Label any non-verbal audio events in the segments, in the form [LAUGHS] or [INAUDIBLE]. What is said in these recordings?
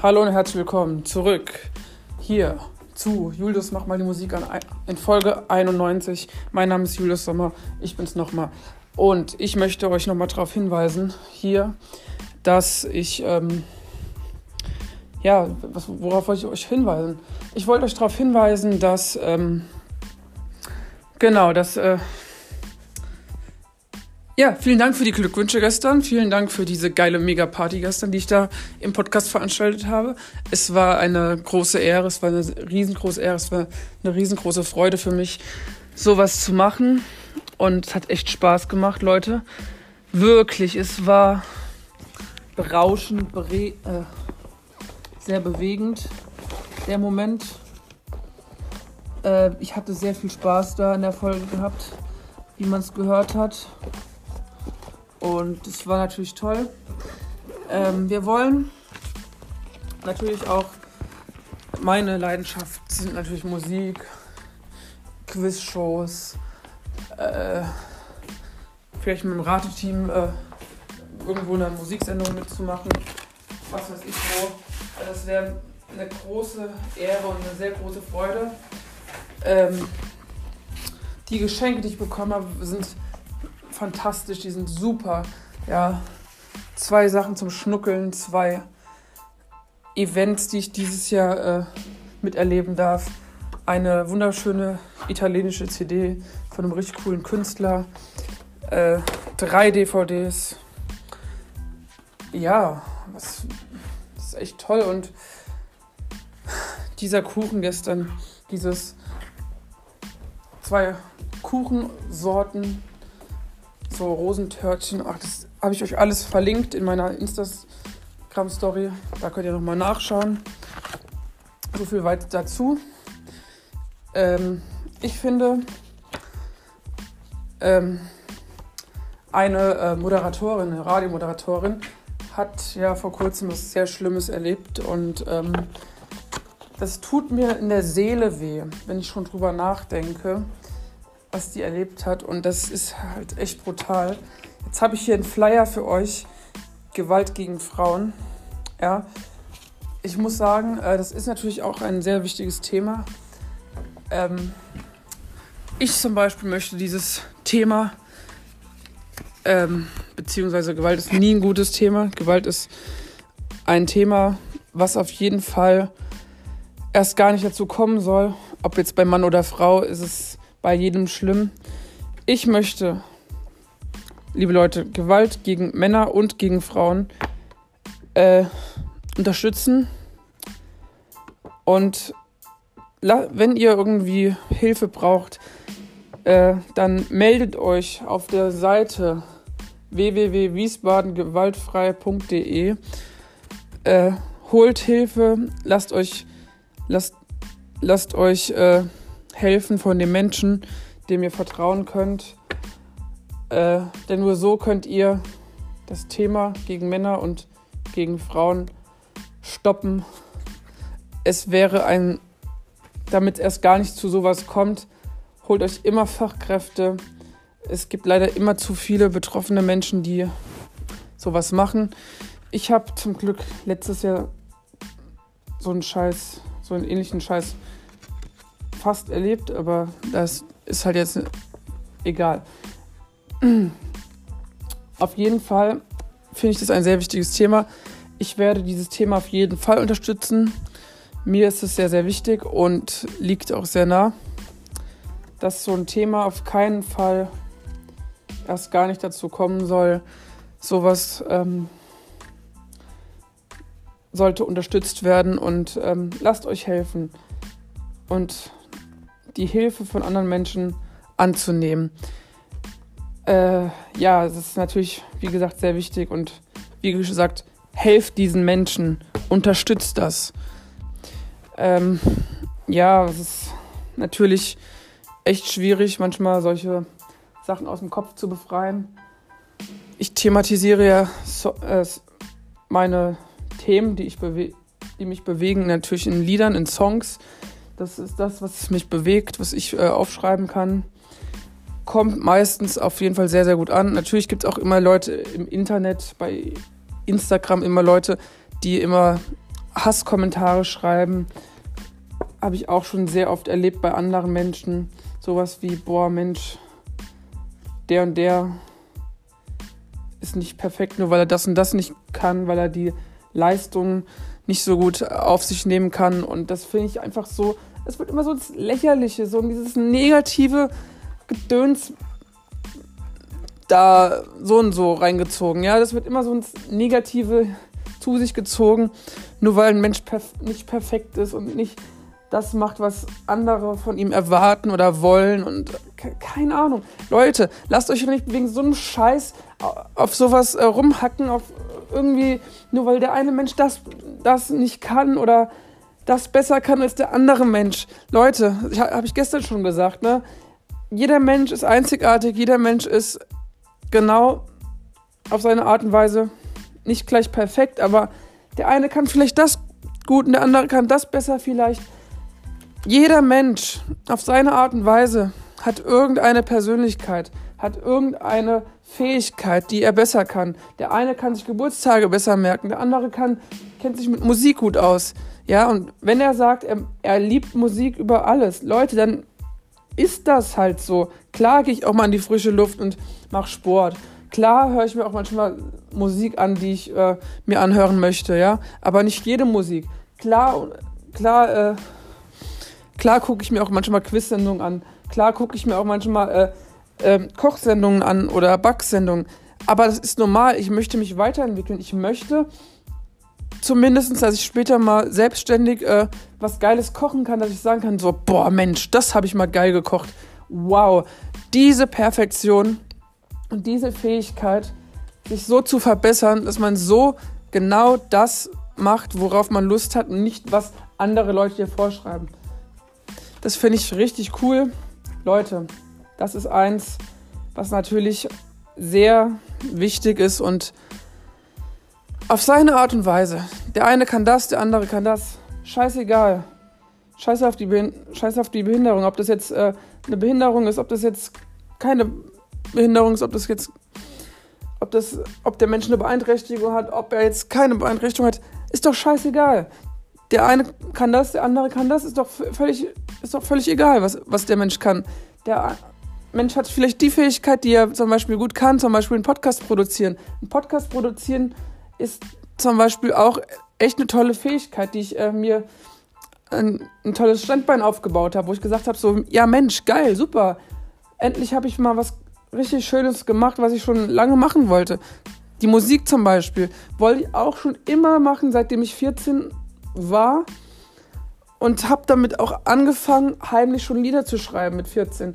Hallo und herzlich willkommen zurück hier zu Julius mach mal die Musik an in Folge 91. Mein Name ist Julius Sommer, ich bin's nochmal. Und ich möchte euch nochmal darauf hinweisen, hier, dass ich, ähm, ja, was, worauf wollte ich euch hinweisen? Ich wollte euch darauf hinweisen, dass, ähm, genau, dass, äh, ja, vielen Dank für die Glückwünsche gestern. Vielen Dank für diese geile Mega-Party gestern, die ich da im Podcast veranstaltet habe. Es war eine große Ehre, es war eine riesengroße Ehre, es war eine riesengroße Freude für mich, sowas zu machen. Und es hat echt Spaß gemacht, Leute. Wirklich, es war berauschend, äh, sehr bewegend, der Moment. Äh, ich hatte sehr viel Spaß da in der Folge gehabt, wie man es gehört hat. Und es war natürlich toll. Ähm, wir wollen natürlich auch, meine Leidenschaft sind natürlich Musik, Quizshows, äh, vielleicht mit dem Rateteam äh, irgendwo eine Musiksendung mitzumachen, was weiß ich wo. Das wäre eine große Ehre und eine sehr große Freude. Ähm, die Geschenke, die ich bekommen habe, sind fantastisch, die sind super. Ja, zwei Sachen zum Schnuckeln, zwei Events, die ich dieses Jahr äh, miterleben darf. Eine wunderschöne italienische CD von einem richtig coolen Künstler. Äh, drei DVDs. Ja, das, das ist echt toll. Und dieser Kuchen gestern, dieses zwei Kuchensorten so Rosentörtchen. Ach, das habe ich euch alles verlinkt in meiner Instagram-Story. Da könnt ihr nochmal nachschauen. So viel weit dazu. Ähm, ich finde, ähm, eine äh, Moderatorin, eine Radiomoderatorin, hat ja vor kurzem was sehr Schlimmes erlebt und ähm, das tut mir in der Seele weh, wenn ich schon drüber nachdenke was die erlebt hat. Und das ist halt echt brutal. Jetzt habe ich hier einen Flyer für euch. Gewalt gegen Frauen. Ja. Ich muss sagen, äh, das ist natürlich auch ein sehr wichtiges Thema. Ähm, ich zum Beispiel möchte dieses Thema, ähm, beziehungsweise Gewalt ist nie ein gutes Thema. Gewalt ist ein Thema, was auf jeden Fall erst gar nicht dazu kommen soll. Ob jetzt bei Mann oder Frau, ist es bei jedem schlimm. Ich möchte, liebe Leute, Gewalt gegen Männer und gegen Frauen äh, unterstützen. Und wenn ihr irgendwie Hilfe braucht, äh, dann meldet euch auf der Seite www.wiesbadengewaltfrei.de. Äh, holt Hilfe, lasst euch, lasst, lasst euch äh, helfen von dem Menschen, dem ihr vertrauen könnt. Äh, denn nur so könnt ihr das Thema gegen Männer und gegen Frauen stoppen. Es wäre ein, damit erst gar nicht zu sowas kommt, holt euch immer Fachkräfte. Es gibt leider immer zu viele betroffene Menschen, die sowas machen. Ich habe zum Glück letztes Jahr so einen Scheiß, so einen ähnlichen Scheiß fast erlebt, aber das ist halt jetzt egal. [CLEARS THROAT] Auf jeden Fall finde ich das ein sehr wichtiges Thema. Ich werde dieses Thema auf jeden Fall unterstützen. Mir ist es sehr, sehr wichtig und liegt auch sehr nah, dass so ein Thema auf keinen Fall erst gar nicht dazu kommen soll. Sowas ähm, sollte unterstützt werden und ähm, lasst euch helfen. Und die Hilfe von anderen Menschen anzunehmen. Äh, ja, es ist natürlich, wie gesagt, sehr wichtig und wie gesagt, helft diesen Menschen, unterstützt das. Ähm, ja, es ist natürlich echt schwierig, manchmal solche Sachen aus dem Kopf zu befreien. Ich thematisiere ja so, äh, meine Themen, die, ich die mich bewegen, natürlich in Liedern, in Songs. Das ist das, was mich bewegt, was ich äh, aufschreiben kann. Kommt meistens auf jeden Fall sehr, sehr gut an. Natürlich gibt es auch immer Leute im Internet, bei Instagram immer Leute, die immer Hasskommentare schreiben. Habe ich auch schon sehr oft erlebt bei anderen Menschen. Sowas wie, boah, Mensch, der und der ist nicht perfekt, nur weil er das und das nicht kann, weil er die Leistung nicht so gut auf sich nehmen kann. Und das finde ich einfach so, es wird immer so das Lächerliche, so dieses negative Gedöns da so und so reingezogen. Ja, das wird immer so ins Negative zu sich gezogen, nur weil ein Mensch perf nicht perfekt ist und nicht das macht, was andere von ihm erwarten oder wollen und keine Ahnung. Leute, lasst euch nicht wegen so einem Scheiß auf sowas äh, rumhacken, auf irgendwie, nur weil der eine Mensch das, das nicht kann oder das besser kann als der andere Mensch. Leute, habe ich gestern schon gesagt, ne? Jeder Mensch ist einzigartig, jeder Mensch ist genau auf seine Art und Weise nicht gleich perfekt, aber der eine kann vielleicht das gut und der andere kann das besser vielleicht. Jeder Mensch auf seine Art und Weise hat irgendeine Persönlichkeit, hat irgendeine Fähigkeit, die er besser kann. Der eine kann sich Geburtstage besser merken, der andere kann, kennt sich mit Musik gut aus. Ja, und wenn er sagt, er, er liebt Musik über alles, Leute, dann ist das halt so. Klar gehe ich auch mal in die frische Luft und mache Sport. Klar höre ich mir auch manchmal Musik an, die ich äh, mir anhören möchte, ja. Aber nicht jede Musik. Klar, klar, äh, klar gucke ich mir auch manchmal Quiz-Sendungen an. Klar gucke ich mir auch manchmal äh, äh, Kochsendungen an oder Backsendungen. Aber das ist normal. Ich möchte mich weiterentwickeln. Ich möchte zumindest, dass ich später mal selbstständig äh, was Geiles kochen kann, dass ich sagen kann, so, boah, Mensch, das habe ich mal geil gekocht. Wow, diese Perfektion und diese Fähigkeit, sich so zu verbessern, dass man so genau das macht, worauf man Lust hat und nicht, was andere Leute dir vorschreiben. Das finde ich richtig cool. Leute, das ist eins, was natürlich sehr wichtig ist und auf seine Art und Weise. Der eine kann das, der andere kann das. Scheißegal. Scheiß auf die, Behin Scheiß auf die Behinderung. Ob das jetzt äh, eine Behinderung ist, ob das jetzt keine Behinderung ist, ob das jetzt, ob das, ob der Mensch eine Beeinträchtigung hat, ob er jetzt keine Beeinträchtigung hat, ist doch scheißegal. Der eine kann das, der andere kann das, ist doch völlig, ist doch völlig egal, was, was der Mensch kann. Der Mensch hat vielleicht die Fähigkeit, die er zum Beispiel gut kann, zum Beispiel einen Podcast produzieren. Ein Podcast produzieren ist zum Beispiel auch echt eine tolle Fähigkeit, die ich äh, mir ein, ein, tolles Standbein aufgebaut habe, wo ich gesagt habe, so, ja Mensch, geil, super. Endlich habe ich mal was richtig Schönes gemacht, was ich schon lange machen wollte. Die Musik zum Beispiel wollte ich auch schon immer machen, seitdem ich 14 war. Und habe damit auch angefangen, heimlich schon Lieder zu schreiben mit 14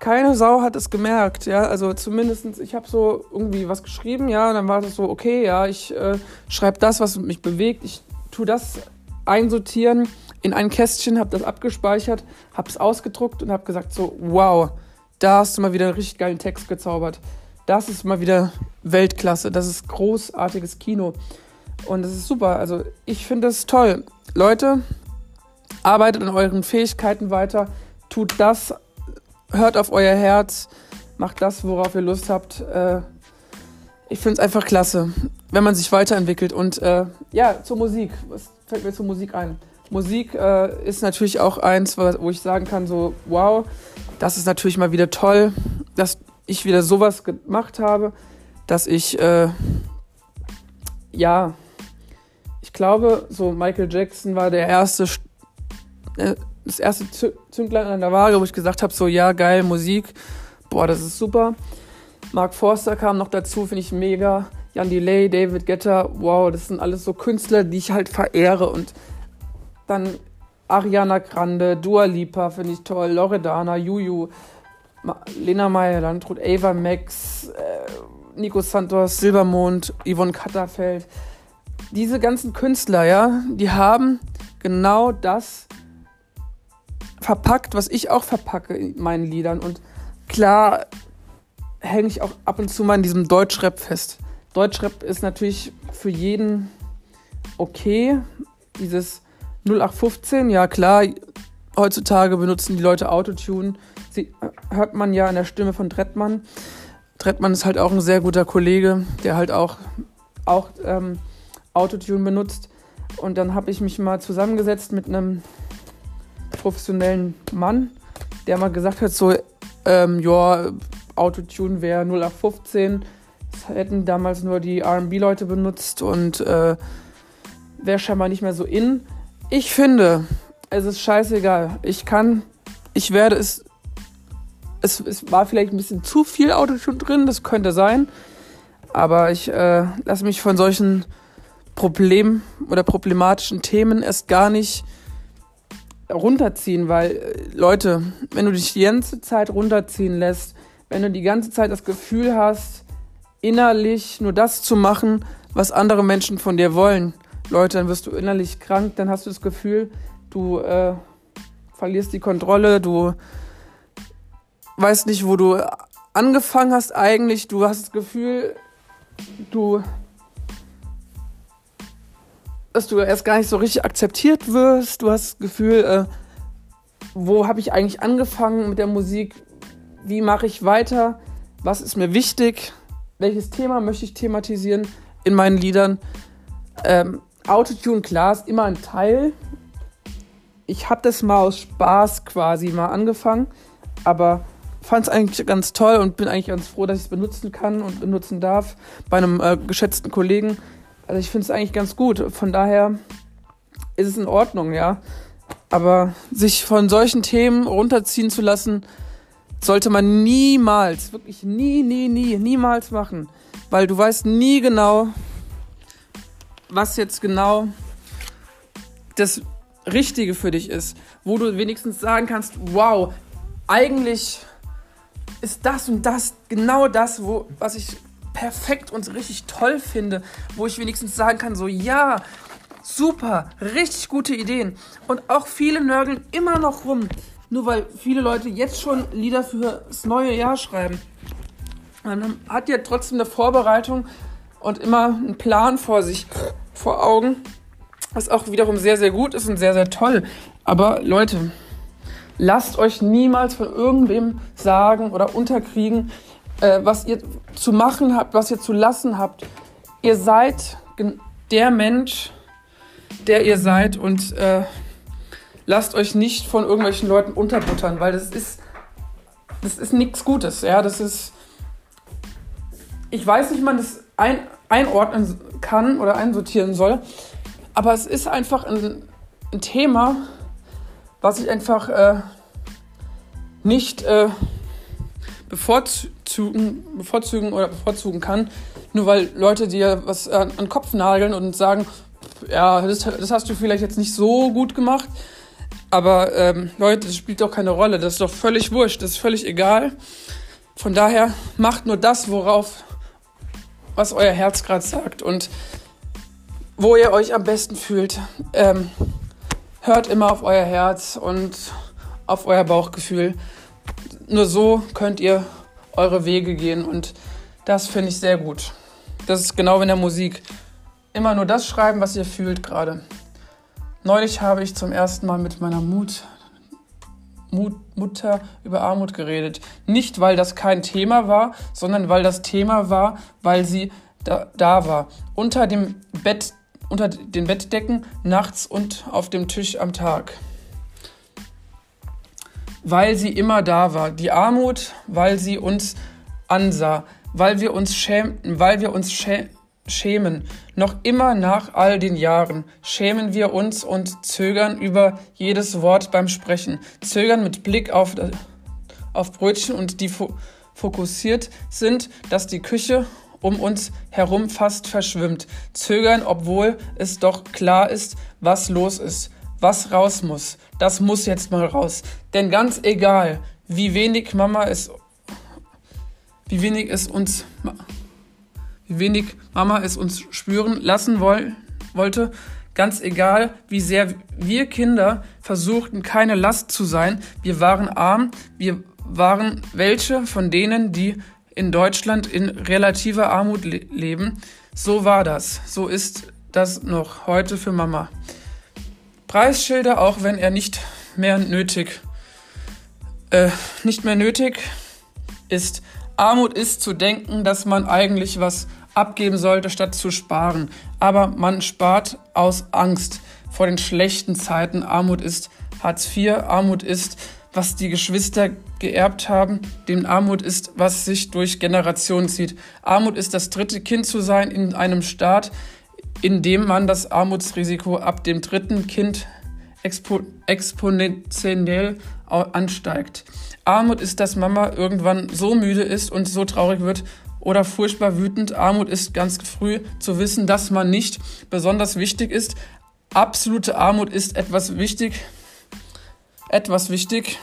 keine Sau hat es gemerkt, ja. Also zumindest, ich habe so irgendwie was geschrieben, ja, dann war das so, okay, ja, ich äh, schreibe das, was mich bewegt, ich tue das einsortieren in ein Kästchen, habe das abgespeichert, habe es ausgedruckt und habe gesagt so, wow, da hast du mal wieder einen richtig geilen Text gezaubert. Das ist mal wieder Weltklasse, das ist großartiges Kino. Und das ist super. Also ich finde das toll. Leute, arbeitet an euren Fähigkeiten weiter, tut das, hört auf euer Herz, macht das, worauf ihr Lust habt. Äh, ich finde es einfach klasse, wenn man sich weiterentwickelt. Und äh, ja, zur Musik. Was fällt mir zur Musik ein? Musik äh, ist natürlich auch eins, wo ich sagen kann, so, wow, das ist natürlich mal wieder toll, dass ich wieder sowas gemacht habe, dass ich, äh, ja, ich glaube, so Michael Jackson war der erste, äh, das erste Zünglein an der Waage, wo ich gesagt habe, so ja, geil, Musik, boah, das ist super. Mark Forster kam noch dazu, finde ich mega. Jan Delay, David Getter, wow, das sind alles so Künstler, die ich halt verehre. Und dann Ariana Grande, Dua Lipa finde ich toll, Loredana, Juju, Lena Meyer, Landrut, Ava Max, äh, Nico Santos, Silbermond, Yvonne Katterfeld. Diese ganzen Künstler, ja, die haben genau das verpackt, was ich auch verpacke in meinen Liedern. Und klar hänge ich auch ab und zu mal in diesem Deutschrap fest. Deutschrap ist natürlich für jeden okay. Dieses 0815, ja klar, heutzutage benutzen die Leute Autotune. Sie, hört man ja in der Stimme von Trettmann. Trettmann ist halt auch ein sehr guter Kollege, der halt auch, auch ähm, Autotune benutzt. Und dann habe ich mich mal zusammengesetzt mit einem professionellen Mann, der mal gesagt hat, so, ähm, ja, Autotune wäre 0 auf 15. Das hätten damals nur die RB-Leute benutzt und äh, wäre scheinbar nicht mehr so in. Ich finde, es ist scheißegal. Ich kann, ich werde es. Es, es war vielleicht ein bisschen zu viel Autotune drin, das könnte sein. Aber ich äh, lasse mich von solchen Problemen oder problematischen Themen erst gar nicht runterziehen, weil äh, Leute, wenn du dich die ganze Zeit runterziehen lässt, wenn du die ganze Zeit das Gefühl hast, innerlich nur das zu machen, was andere Menschen von dir wollen, Leute, dann wirst du innerlich krank, dann hast du das Gefühl, du äh, verlierst die Kontrolle, du weißt nicht, wo du angefangen hast eigentlich, du hast das Gefühl, du dass du erst gar nicht so richtig akzeptiert wirst. Du hast das Gefühl, äh, wo habe ich eigentlich angefangen mit der Musik? Wie mache ich weiter? Was ist mir wichtig? Welches Thema möchte ich thematisieren in meinen Liedern? Ähm, Autotune, klar, ist immer ein Teil. Ich habe das mal aus Spaß quasi mal angefangen, aber fand es eigentlich ganz toll und bin eigentlich ganz froh, dass ich es benutzen kann und benutzen darf bei einem äh, geschätzten Kollegen. Also ich finde es eigentlich ganz gut. Von daher ist es in Ordnung, ja. Aber sich von solchen Themen runterziehen zu lassen, sollte man niemals, wirklich nie, nie, nie, niemals machen. Weil du weißt nie genau, was jetzt genau das Richtige für dich ist. Wo du wenigstens sagen kannst, wow, eigentlich ist das und das genau das, wo, was ich perfekt und richtig toll finde, wo ich wenigstens sagen kann, so ja, super, richtig gute Ideen. Und auch viele nörgeln immer noch rum, nur weil viele Leute jetzt schon Lieder für das neue Jahr schreiben. Man hat ja trotzdem eine Vorbereitung und immer einen Plan vor sich, vor Augen, was auch wiederum sehr, sehr gut ist und sehr, sehr toll. Aber Leute, lasst euch niemals von irgendwem sagen oder unterkriegen, äh, was ihr zu machen habt, was ihr zu lassen habt. Ihr seid der Mensch, der ihr seid und äh, lasst euch nicht von irgendwelchen Leuten unterbuttern, weil das ist, das ist nichts Gutes. Ja, das ist, ich weiß nicht, wie man das ein, einordnen kann oder einsortieren soll, aber es ist einfach ein, ein Thema, was ich einfach äh, nicht äh, bevorzugen, bevorzugen oder bevorzugen kann, nur weil Leute dir was an, den Kopf nageln und sagen, ja, das, das, hast du vielleicht jetzt nicht so gut gemacht, aber ähm, Leute, das spielt doch keine Rolle, das ist doch völlig wurscht, das ist völlig egal. Von daher macht nur das, worauf, was euer Herz gerade sagt und wo ihr euch am besten fühlt. Ähm, hört immer auf euer Herz und auf euer Bauchgefühl nur so könnt ihr eure Wege gehen und das finde ich sehr gut. Das ist genau wie in der Musik. Immer nur das schreiben, was ihr fühlt gerade. Neulich habe ich zum ersten Mal mit meiner Mut, Mut, Mutter über Armut geredet. Nicht, weil das kein Thema war, sondern weil das Thema war, weil sie da, da war. Unter dem Bett, unter den Bettdecken, nachts und auf dem Tisch am Tag weil sie immer da war. Die Armut, weil sie uns ansah, weil wir uns schämten, weil wir uns schä schämen. Noch immer nach all den Jahren schämen wir uns und zögern über jedes Wort beim Sprechen, zögern mit Blick auf, auf Brötchen und die fo fokussiert sind, dass die Küche um uns herum fast verschwimmt, zögern, obwohl es doch klar ist, was los ist was raus muss, das muss jetzt mal raus. Denn ganz egal, wie wenig Mama es, wie wenig es uns, wie wenig Mama es uns spüren lassen woll, wollte, ganz egal, wie sehr wir Kinder versuchten, keine Last zu sein, wir waren arm, wir waren welche von denen, die in Deutschland in relativer Armut le leben. So war das. So ist das noch heute für Mama. Preisschilder, auch wenn er nicht mehr nötig, äh, nicht mehr nötig ist. Armut ist zu denken, dass man eigentlich was abgeben sollte, statt zu sparen. Aber man spart aus Angst vor den schlechten Zeiten. Armut ist Hartz IV, Armut ist, was die Geschwister geerbt haben. Dem Armut ist, was sich durch Generationen zieht. Armut ist das dritte Kind zu sein in einem Staat, in dem man das Armutsrisiko ab dem dritten Kind expo exponentiell ansteigt. Armut ist, dass Mama irgendwann so müde ist und so traurig wird oder furchtbar wütend. Armut ist ganz früh zu wissen, dass man nicht besonders wichtig ist. Absolute Armut ist etwas wichtig, etwas wichtig,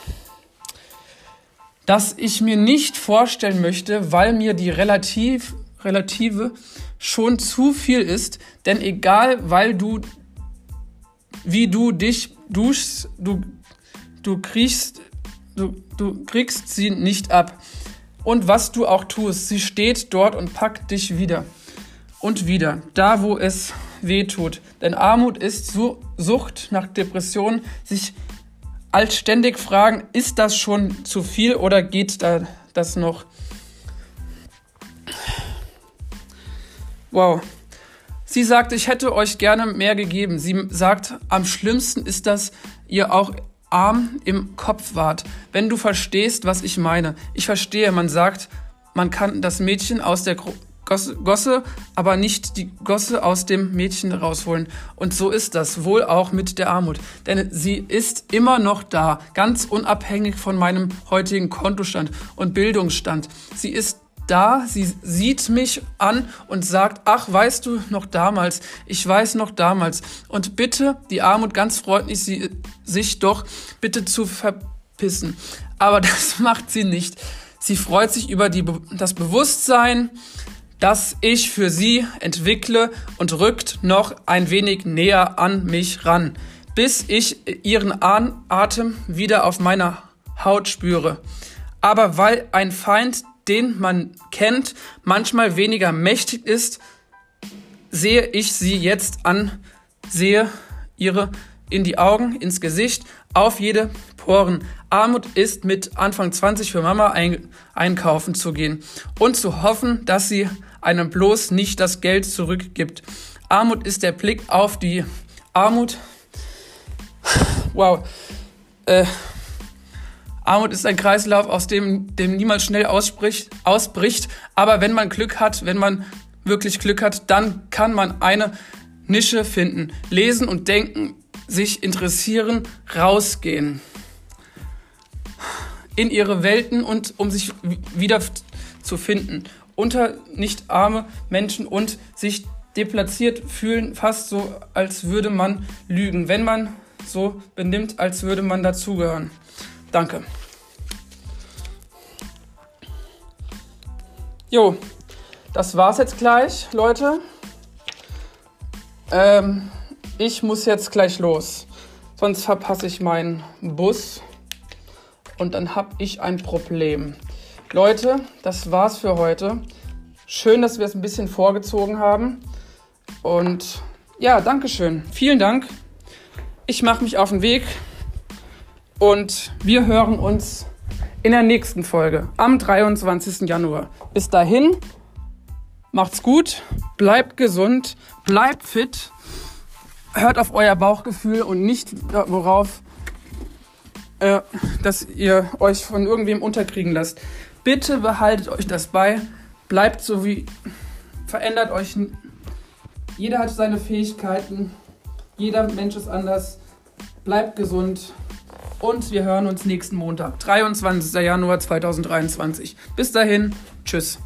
das ich mir nicht vorstellen möchte, weil mir die relativ, relative schon zu viel ist. Denn egal, weil du, wie du dich duschst, du, du kriegst, du, du kriegst sie nicht ab. Und was du auch tust, sie steht dort und packt dich wieder und wieder, da wo es weh tut. Denn Armut ist so Sucht nach Depression, sich als ständig fragen, ist das schon zu viel oder geht da das noch? Wow. Sie sagt, ich hätte euch gerne mehr gegeben. Sie sagt, am schlimmsten ist, dass ihr auch arm im Kopf wart. Wenn du verstehst, was ich meine. Ich verstehe, man sagt, man kann das Mädchen aus der Gosse, Gosse, aber nicht die Gosse aus dem Mädchen rausholen. Und so ist das wohl auch mit der Armut. Denn sie ist immer noch da, ganz unabhängig von meinem heutigen Kontostand und Bildungsstand. Sie ist da, sie sieht mich an und sagt, ach, weißt du noch damals, ich weiß noch damals. Und bitte, die Armut ganz freundlich, sie, sich doch bitte zu verpissen. Aber [LAUGHS] das macht sie nicht. Sie freut sich über die, das Bewusstsein, das ich für sie entwickle und rückt noch ein wenig näher an mich ran, bis ich ihren Atem wieder auf meiner Haut spüre. Aber weil ein Feind, den man kennt, manchmal weniger mächtig ist, sehe ich sie jetzt an, sehe ihre in die Augen, ins Gesicht, auf jede Poren. Armut ist mit Anfang 20 für Mama ein, einkaufen zu gehen und zu hoffen, dass sie einem bloß nicht das Geld zurückgibt. Armut ist der Blick auf die Armut. Wow. Äh, Armut ist ein Kreislauf, aus dem, dem niemals schnell ausspricht, ausbricht. Aber wenn man Glück hat, wenn man wirklich Glück hat, dann kann man eine Nische finden. Lesen und denken, sich interessieren, rausgehen. In ihre Welten und um sich wieder zu finden unter nicht arme Menschen und sich deplatziert fühlen, fast so, als würde man lügen, wenn man so benimmt, als würde man dazugehören. Danke. Jo, das war's jetzt gleich, Leute. Ähm, ich muss jetzt gleich los, sonst verpasse ich meinen Bus und dann habe ich ein Problem. Leute, das war's für heute. Schön, dass wir es ein bisschen vorgezogen haben. Und ja, Dankeschön. Vielen Dank. Ich mache mich auf den Weg und wir hören uns in der nächsten Folge am 23. Januar. Bis dahin, macht's gut, bleibt gesund, bleibt fit, hört auf euer Bauchgefühl und nicht worauf, äh, dass ihr euch von irgendwem unterkriegen lasst. Bitte behaltet euch das bei. Bleibt so wie. Verändert euch. Jeder hat seine Fähigkeiten. Jeder Mensch ist anders. Bleibt gesund. Und wir hören uns nächsten Montag, 23. Januar 2023. Bis dahin. Tschüss.